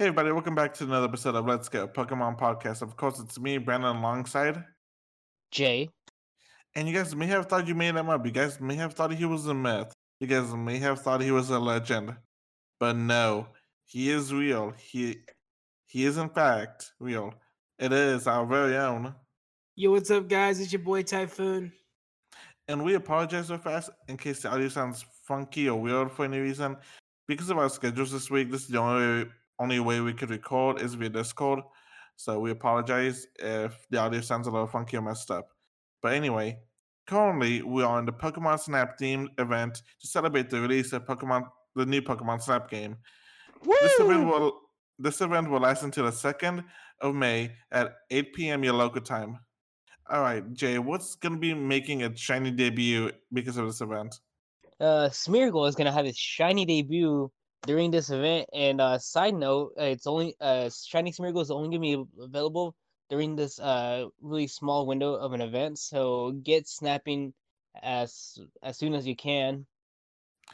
Hey, everybody, welcome back to another episode of Let's Go Pokemon Podcast. Of course, it's me, Brandon, alongside. Jay. And you guys may have thought you made him up. You guys may have thought he was a myth. You guys may have thought he was a legend. But no, he is real. He he is in fact real. It is our very own. Yo, what's up, guys? It's your boy Typhoon. And we apologize real fast in case the audio sounds funky or weird for any reason. Because of our schedules this week, this is the only way, only way we could record is via Discord. So we apologize if the audio sounds a little funky or messed up. But anyway, currently we are in the Pokemon Snap themed event to celebrate the release of Pokemon the new Pokemon Snap game. Woo! This event will this event will last until the second of May at 8 p.m. your local time. All right, Jay, what's gonna be making a shiny debut because of this event? Uh, Smeargle is gonna have its shiny debut during this event. And uh, side note, uh, it's only uh shiny Smeargle is only gonna be available during this uh really small window of an event. So get snapping as as soon as you can.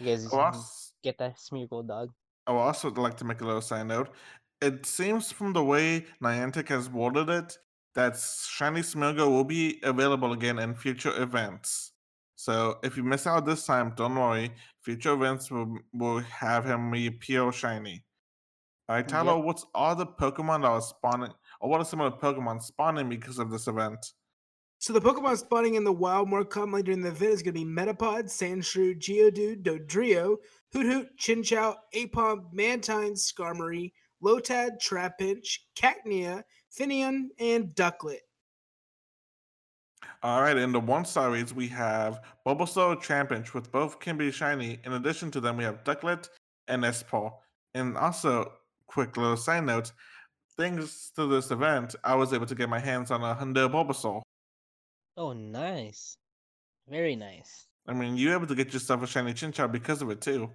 You guys Oh, get that Smeargle dog. I would also like to make a little side note. It seems from the way Niantic has worded it that Shiny Smeargle will be available again in future events. So if you miss out this time, don't worry. Future events will, will have him reappear shiny. Alright, Tyler, Yep. what's all the Pokemon that are spawning, or what are some of the Pokemon spawning because of this event? So the Pokemon spawning in the wild more commonly during the event is going to be Metapod, Sandshrew, Geodude, Dodrio, Hoothoot, Chinchou, Aipom, Mantine, Skarmory, Lotad, Trapinch, Cacnea, Finneon, and Ducklett. All right, in the one star rates, we have Bulbasaur, Trapinch, with both can be shiny. In addition to them, we have Ducklett and Espol. And also, quick little side note, thanks to this event, I was able to get my hands on a Hyundai Bulbasaur. Oh, nice, very nice. I mean, you able to get yourself a shiny Chinchou because of it too.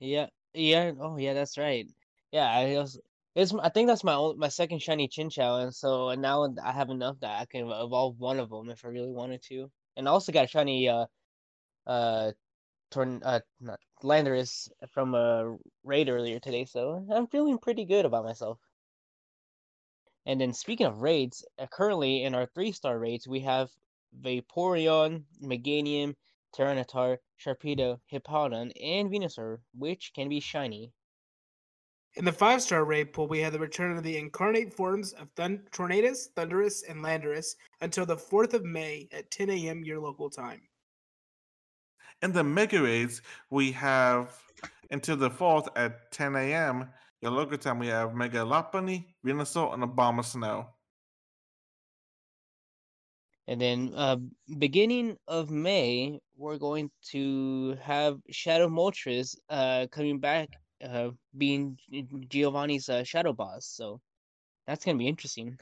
Yeah, yeah. Oh, yeah. That's right. Yeah, I also, it's I think that's my own, my second shiny Chinchou, and so and now I have enough that I can evolve one of them if I really wanted to. And I also got a shiny uh uh torn uh not Landorus from a raid earlier today, so I'm feeling pretty good about myself. And then speaking of raids, uh, currently in our three star raids we have Vaporeon, Meganium, Tyranitar, Sharpedo, Hippowdon, and Venusaur, which can be shiny. In the five star raid pool, we have the return of the incarnate forms of Thun- Tornadus, Thundurus, and Landorus until the 4th of May at 10 a.m. your local time. In the Mega Raids, we have until the 4th at 10 a.m. Your local time, we have Mega Lopunny, Venusaur, and Abomasnow. And then uh beginning of May, we're going to have Shadow Moltres uh coming back uh being Giovanni's uh, shadow boss. So that's gonna be interesting.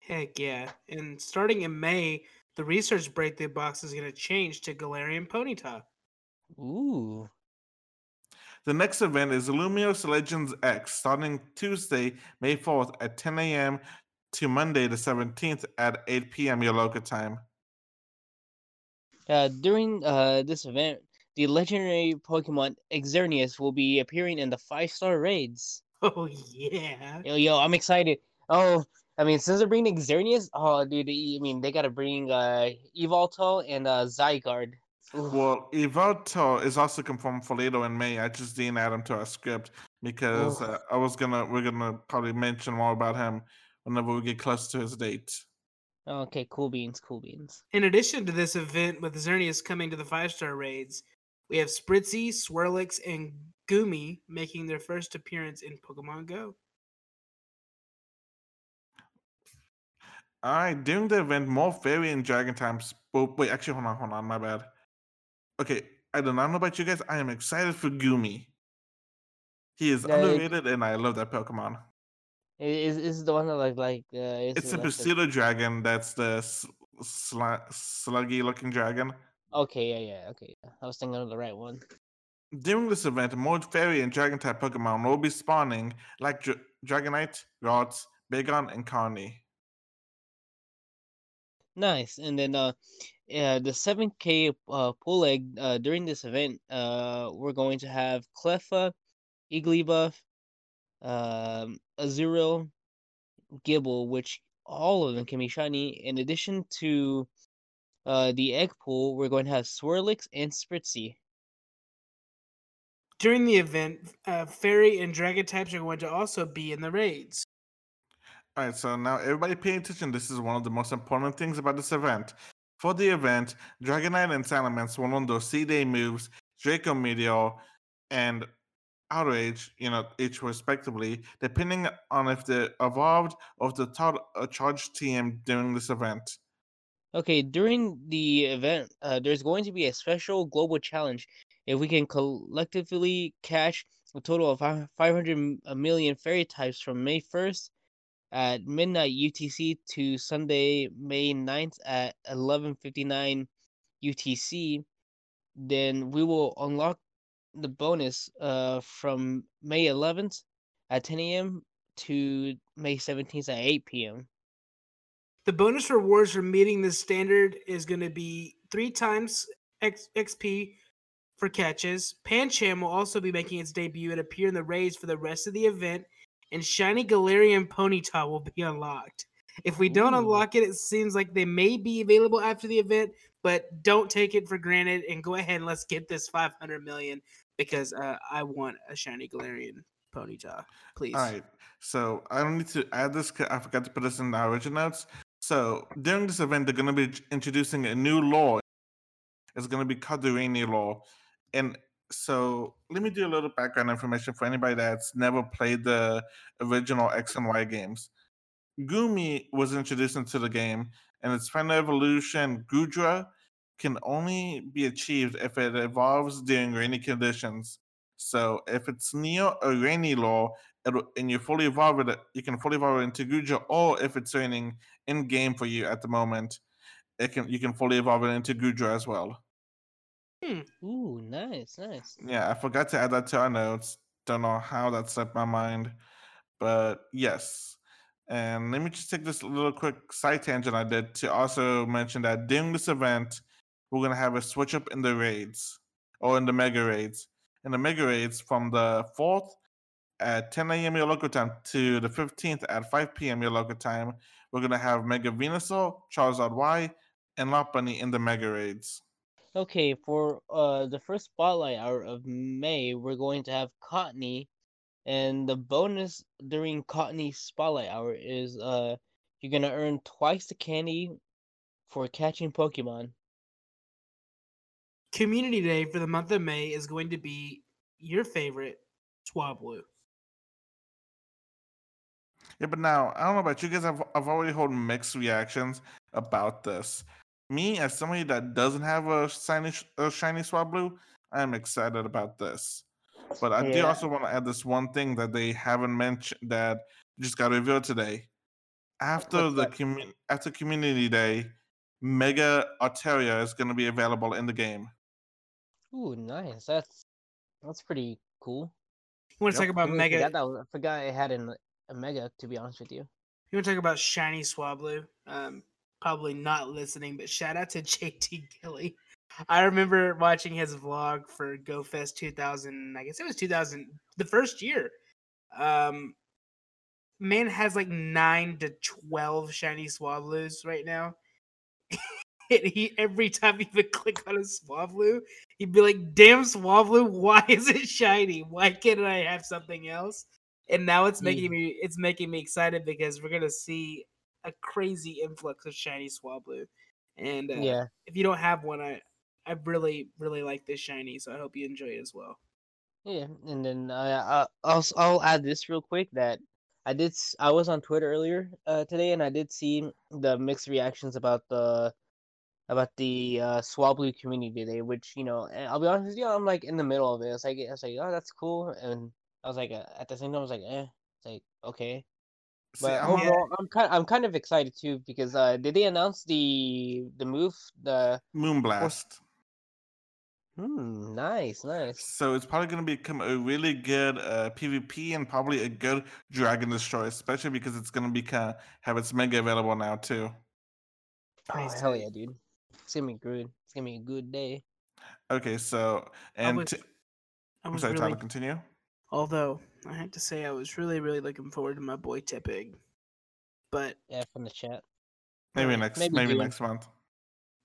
Heck yeah. And starting in May, the research breakthrough box is going to change to Galarian Ponyta. Ooh. The next event is Lumiose Legends X, starting Tuesday, May 4th at 10 a.m. to Monday, the 17th at 8 p.m. your local time. Uh during uh this event, the legendary Pokemon Xerneas will be appearing in the five star raids. Oh, yeah. Yo, yo, I'm excited. Oh, I mean, since they're bringing Xerneas, oh, dude, I mean, they gotta bring uh Yveltal and uh Zygarde. Oof. Well, Yveltal is also confirmed for later in May. I just didn't add him to our script because uh, I was gonna we're gonna probably mention more about him whenever we get close to his date. Okay, cool beans, cool beans. In addition to this event with Xerneas coming to the five star raids, we have Spritzee, Swirlix, and Goomy making their first appearance in Pokemon Go. All right, during the event, more fairy and dragon times. Oh, wait, actually, hold on, hold on, my bad. Okay, I do not know about you guys. I am excited for Goomy. He is Yeah, it- underrated, and I love that Pokemon. I- Is is the one that like like uh is It's a like pseudo dragon. That's the s- sla- sluggy looking dragon. Okay, yeah, yeah, okay. I was thinking of the right one. During this event, more fairy and dragon type Pokemon will be spawning, like Dra- Dragonite, Rods, Bagon, and Carney. Nice. And then uh yeah, the 7K uh pull egg uh during this event, uh we're going to have Cleffa, Igglybuff, um, Azurill, Gible, which all of them can be shiny. In addition to uh, the egg pool, we're going to have Swirlix and Spritzee. During the event, uh, fairy and dragon types are going to also be in the raids. All right, so now everybody pay attention. This is one of the most important things about this event. For the event, Dragonite and Salamence will learn those C-Day moves, Draco Meteor, and Outrage, you know, each respectively, depending on if they evolved or if they taught a charged TM during this event. Okay, during the event, uh, there's going to be a special global challenge. If we can collectively catch a total of fi- 500 m- a million fairy types from May 1st at midnight UTC to Sunday, May 9th at 11:59 UTC, then we will unlock the bonus uh from May 11th at 10 a.m. to May 17th at 8 p.m. The bonus rewards for meeting this standard is going to be three times X- XP for catches. Pancham will also be making its debut and appear in the raids for the rest of the event, and Shiny Galarian Ponyta will be unlocked. If we don't Ooh. unlock it, it seems like they may be available after the event, but don't take it for granted and go ahead and let's get this 500 million because uh, I want a Shiny Galarian Ponyta, please. All right. So I don't need to add this. I forgot to put this in the origin notes. So during this event, they're going to be introducing a new law. It's going to be called the Law. And so let me do a little background information for anybody that's never played the original X and Y games. Goomy was introduced into the game, and its final evolution, Goodra, can only be achieved if it evolves during rainy conditions. So if it's near a rainy law, and you fully evolve it, you can fully evolve it into Goodra, or if it's raining in game for you at the moment, it can you can fully evolve it into Goodra as well. Hmm, ooh, nice, nice. Yeah, I forgot to add that to our notes. Don't know how that slipped my mind, but yes. And let me just take this little quick side tangent I did to also mention that during this event, we're gonna have a switch up in the raids or in the mega raids. In the mega raids from the fourth at 10 a.m. your local time to the 15th at 5 p.m. your local time, we're gonna have Mega Venusaur, Charizard Y, and Lopunny in the mega raids. Okay, for uh the first spotlight hour of May, we're going to have Cottonee, and the bonus during Cottonee's spotlight hour is uh you're gonna earn twice the candy for catching Pokemon. Community Day for the month of May is going to be your favorite Swablu. Yeah, but now I don't know about you guys. I've I've already heard mixed reactions about this. Me, as somebody that doesn't have a shiny a shiny Swablu, I am excited about this. But I do also want to add this one thing that they haven't mentioned that just got revealed today. After What's the that? commu- after Community Day, Mega Altaria is going to be available in the game. Ooh, nice. That's that's pretty cool. You want to Yep. talk I about really Mega? forgot that was, I forgot it had an, a mega. To be honest with you. You want to talk about shiny Swablu? Um, probably not listening, but shout out to JT Gilly. I remember watching his vlog for GoFest 2000. I guess it was 2000, the first year. Um, man has like nine to 12 shiny Swablus right now. and he every time he would click on a Swablu, he'd be like, "Damn Swablu, why is it shiny? Why can't I have something else?" And now it's making Yeah. me it's making me excited because we're gonna see a crazy influx of shiny Swablu. And uh, Yeah. if you don't have one, I I really really like this shiny, so I hope you enjoy it as well. Yeah, and then uh, I- I'll I'll add this real quick that I did I was on Twitter earlier uh, today and I did see the mixed reactions about the about the uh, Swablu Community Day, which you know I'll be honest with you, I'm like in the middle of it. It's like I was like, oh, that's cool, and I was like, uh, at the same time, I was like, eh, it's like okay, but I'm Yeah. overall, I'm kind I'm kind of excited too because uh, did they announce the the move the Moonblast. hmm nice nice So it's probably going to become a really good uh, PvP and probably a good Dragon Destroy, especially because it's going to be kind of have its mega available now too. oh Pretty hell sick. yeah, dude, it's gonna be good. It's gonna be a good day. Okay, so I and was, to- I I'm sorry, really, Tyler, continue. Although I have to say I was really, really looking forward to my boy Tepig. But Yeah, from the chat. Maybe next maybe maybe next month.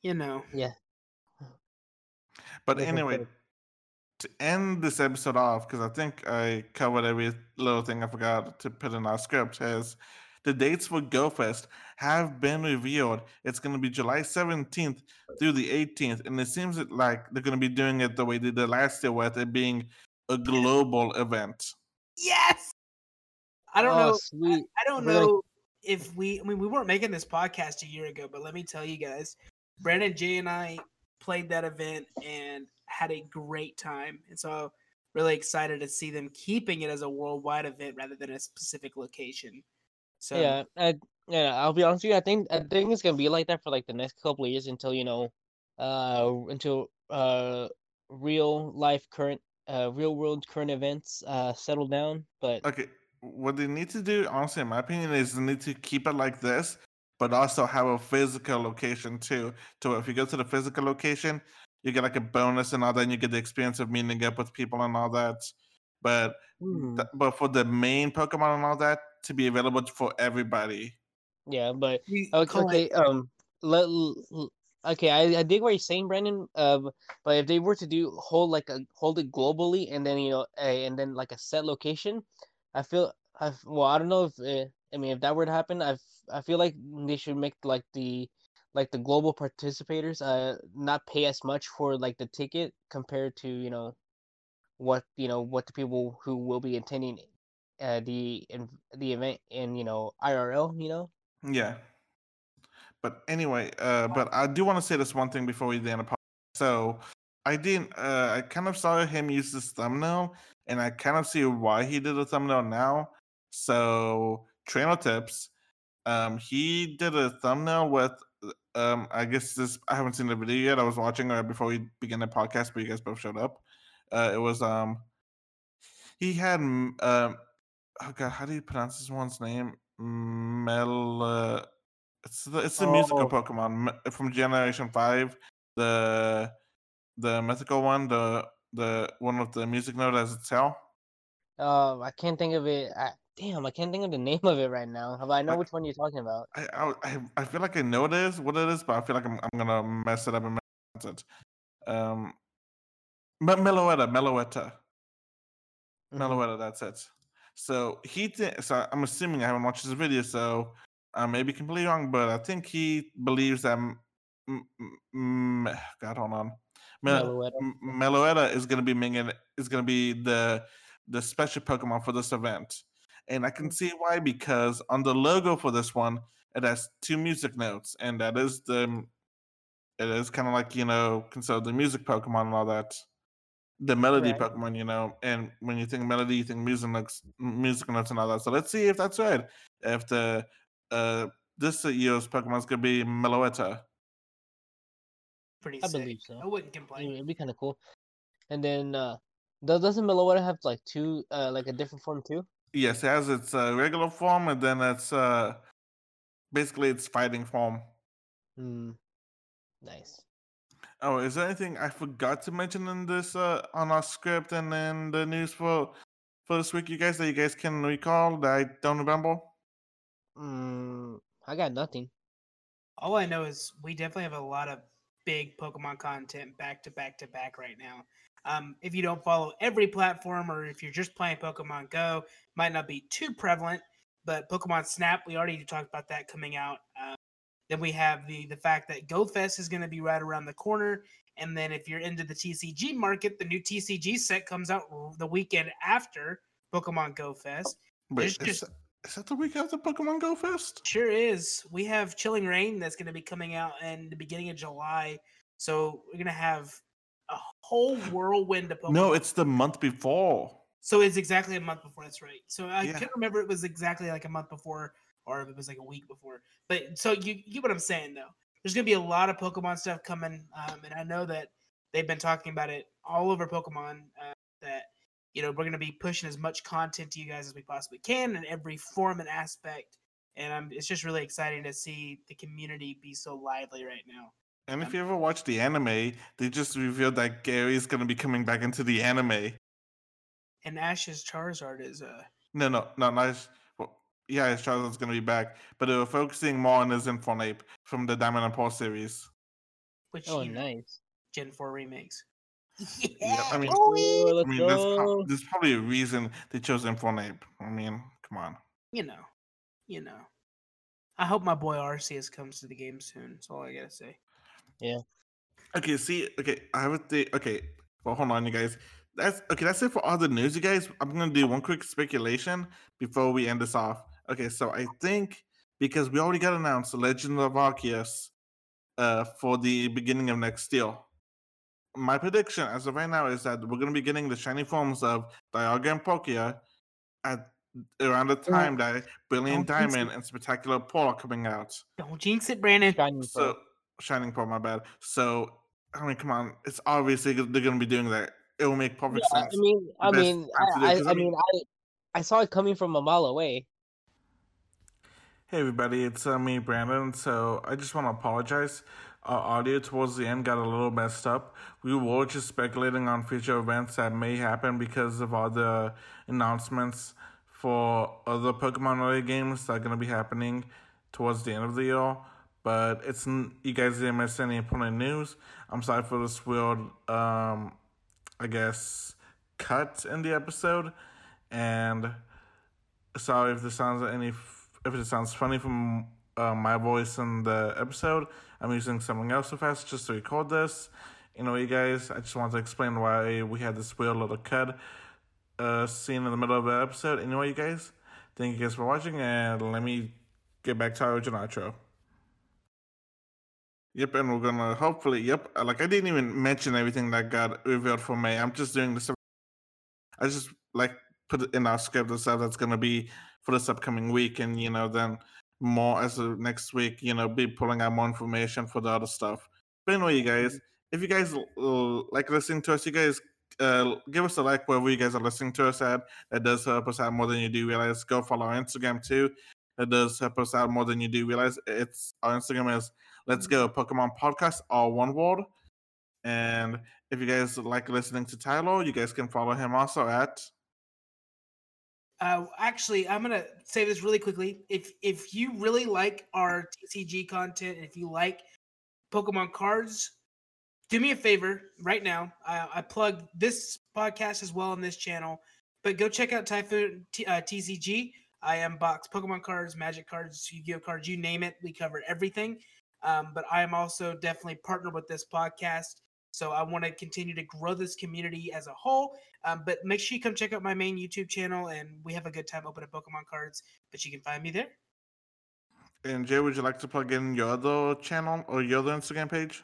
you know, Yeah. But anyway, to end this episode off, because I think I covered every little thing I forgot to put in our script, is the dates for GoFest have been revealed. It's going to be July 17th through the 18th, and it seems like they're going to be doing it the way they did last year, with it being a global event. yes. I don't oh, know. Sweet. I don't We're know if we. I mean, we weren't making this podcast a year ago, but let me tell you guys, Brandon Jay and I played that event and had a great time, and so really excited to see them keeping it as a worldwide event rather than a specific location. So Yeah, I, yeah. I'll be honest with you. I think I think it's gonna be like that for like the next couple of years until you know, uh, until uh, real life current, uh, real world current events uh settle down. But Okay, what they need to do, honestly, in my opinion, is they need to keep it like this, but also have a physical location too. So if you go to the physical location, you get like a bonus and all that, and you get the experience of meeting up with people and all that. But hmm, th- but for the main Pokemon and all that to be available for everybody. yeah, but okay, okay. Um, let, l- okay. I, I dig what you're saying, Brandon. Uh, but if they were to do hold like a hold it globally and then you know, a, and then like a set location, I feel I well. I don't know if uh, I mean if that were to happen, I I feel like they should make like the like the global participators uh not pay as much for like the ticket compared to you know what you know what the people who will be attending uh the the event in you know IRL you know Yeah. But anyway, uh, but I do want to say this one thing before we end the podcast. So I didn't. Uh, I kind of saw him use this thumbnail, and I kind of see why he did a thumbnail now. So trainer tips. Um, he did a thumbnail with. Um, I guess this. I haven't seen the video yet. I was watching it before we began the podcast, but you guys both showed up. Uh, it was um. He had um. Oh God, how do you pronounce this one's name? Mel. It's the it's the musical Oh. Pokemon from Generation Five. The the mythical one, the the one with the music note as its tail. uh I can't think of it I, damn I can't think of the name of it right now but I know Like- which one you're talking about I, I I feel like I know it is what it is, but I feel like I'm I'm gonna mess it up and mess it. Um, Me- Meloetta, Meloetta, Mhm. Meloetta. That's it. So he th- so I'm assuming I haven't watched his video, so I may be completely wrong, but I think he believes that. M- M- M- God, hold on. Meloetta. Meloetta is going to be minging, is going to be the the special Pokemon for this event, and I can mm. see why because on the logo for this one it has two music notes, and that is the it is kind of like you know considered the music Pokemon and all that, the melody Right. Pokemon, you know. And when you think melody, you think music notes, music notes and all that. So let's see if that's right. If the uh this year's Pokemon's going to be Meloetta. pretty I sick. believe so. I wouldn't complain. mean, it'd be kind of cool and then uh does doesn't Meloetta have like two uh like a different form too Yes, it has its uh, regular form, and then it's uh basically its fighting form. hmm nice Oh, is there anything I forgot to mention in this uh on our script and then the news for for this week, you guys that you guys can recall that I don't remember? Mm, I got nothing All I know is we definitely have a lot of big Pokemon content back to back to back right now. Um, if you don't follow every platform or if you're just playing Pokemon Go, might not be too prevalent. But Pokemon Snap, we already talked about that coming out. Uh, then we have the the fact that GoFest is going to be right around the corner. And then if you're into the TCG market, the new TCG set comes out the weekend after Pokemon Go Fest. Wait, There's just- that, is that the week after Pokemon Go Fest? Sure is. We have Chilling Reign that's going to be coming out in the beginning of July. So we're going to have a whole whirlwind of Pokemon. No, it's the month before. so it's exactly a month before. That's right. So I Yeah. can't remember it was exactly like a month before or if it was like a week before. But so you, you get what I'm saying though. There's going to be a lot of Pokemon stuff coming, um, and I know that they've been talking about it all over Pokemon. Uh, you know we're going to be pushing as much content to you guys as we possibly can in every form and aspect. And um, it's just really exciting to see the community be so lively right now. And if you ever watch the anime, they just revealed that Gary's gonna be coming back into the anime. And Ash's Charizard is uh No, no, no, nice. Well, yeah, his Charizard's gonna be back, but they were focusing more on his Infernape from the Diamond and Pearl series. which Oh, nice. Gen 4 remakes. Yeah, I mean- Oh, I mean, there's, there's probably a reason they chose Infernape. I mean, come on. You know. You know. I hope my boy Arceus comes to the game soon. That's all I gotta say. Yeah. Okay, see, okay, I have a thing. Okay, well, hold on, you guys. That's okay. That's it for all the news, you guys. I'm gonna do one quick speculation before we end this off. Okay, so I think because we already got announced Legend of Arceus uh, for the beginning of next year. My prediction as of right now is that we're gonna be getting the shiny forms of Dialga and Palkia at around the time that Brilliant don't jinx it. Diamond and Spectacular Pearl are coming out. Don't jinx it, Brandon. Shining So Pearl. Shining Pearl, my bad. So I mean, come on, it's obviously they're gonna be doing that. It will make perfect Yeah, I sense. mean, I mean, time to do it, I, I I mean- mean, I, I saw it coming from a mile away. Hey everybody, it's uh, me, Brandon. So I just want to apologize. Our audio towards the end got a little messed up. We were just speculating on future events that may happen because of all the announcements for other Pokemon related games that are going to be happening towards the end of the year. But it's you guys didn't miss any important news. I'm sorry for this weird, um, I guess, cut in the episode, and sorry if this sounds are any if it sounds funny from uh, my voice in the episode. I'm using something else so fast just to record this. You know, you guys, I just want to explain why we had this weird little cut uh, scene in the middle of the episode. Anyway, you guys, thank you guys for watching, and let me get back to our original outro. Yep, and we're gonna hopefully, yep, uh, like I didn't even mention everything that got revealed for me. I'm just doing this. I just like put it in our script and stuff that's gonna be for this upcoming week, and you know, then more as of next week, you know, be pulling out more information for the other stuff. But anyway, you guys, if you guys uh, like listening to us, you guys uh, give us a like wherever you guys are listening to us at. That does help us out more than you do realize. Go follow our Instagram too. That does help us out more than you do realize. It's our Instagram is Let's Go Pokemon Podcast, all one word. And if you guys like listening to Tyler, you guys can follow him also at Uh, actually, I'm gonna say this really quickly. If if you really like our TCG content, if you like Pokemon cards, do me a favor right now. I, I plug this podcast as well on this channel, but go check out Typhoon T, uh, TCG. I unbox Pokemon cards, Magic cards, Yu-Gi-Oh cards, you name it. We cover everything. Um, but I am also definitely partnered with this podcast, so I want to continue to grow this community as a whole. Um, but make sure you come check out my main YouTube channel, and we have a good time opening Pokemon cards. But you can find me there. and Jay, would you like to plug in your other channel or your other Instagram page?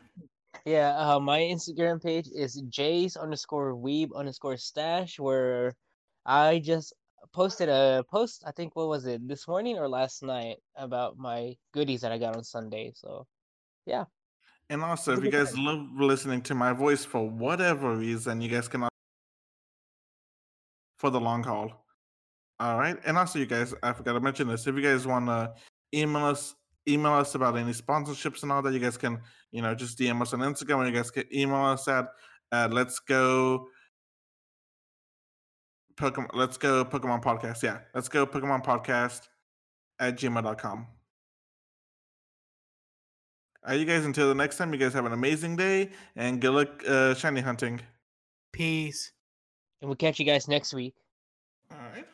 Yeah, uh, my Instagram page is jays underscore weeb underscore stash, where I just posted a post. I think what was it this morning or last night about my goodies that I got on Sunday. So And also, if you guys love listening to my voice for whatever reason, you guys can for the long haul. All right. And also, you guys, I forgot to mention this. If you guys want to email us, email us about any sponsorships and all that, you guys can, you know, just DM us on Instagram. And you guys can email us at, at Let's Go Pokemon. Let's Go Pokemon Podcast. Yeah, Let's Go Pokemon Podcast at gmail.com. Right, you guys, until the next time, you guys have an amazing day and good luck uh, shiny hunting. Peace. and we'll catch you guys next week. All right.